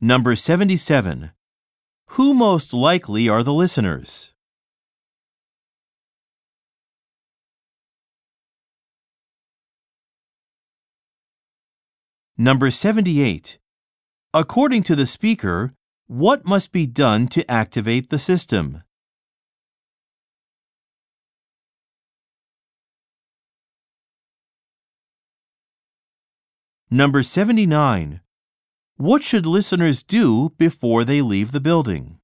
Number 77. Who most likely are the listeners? Number 78. According to the speaker, what must be done to activate the system? Number 79. What should listeners do before they leave the building?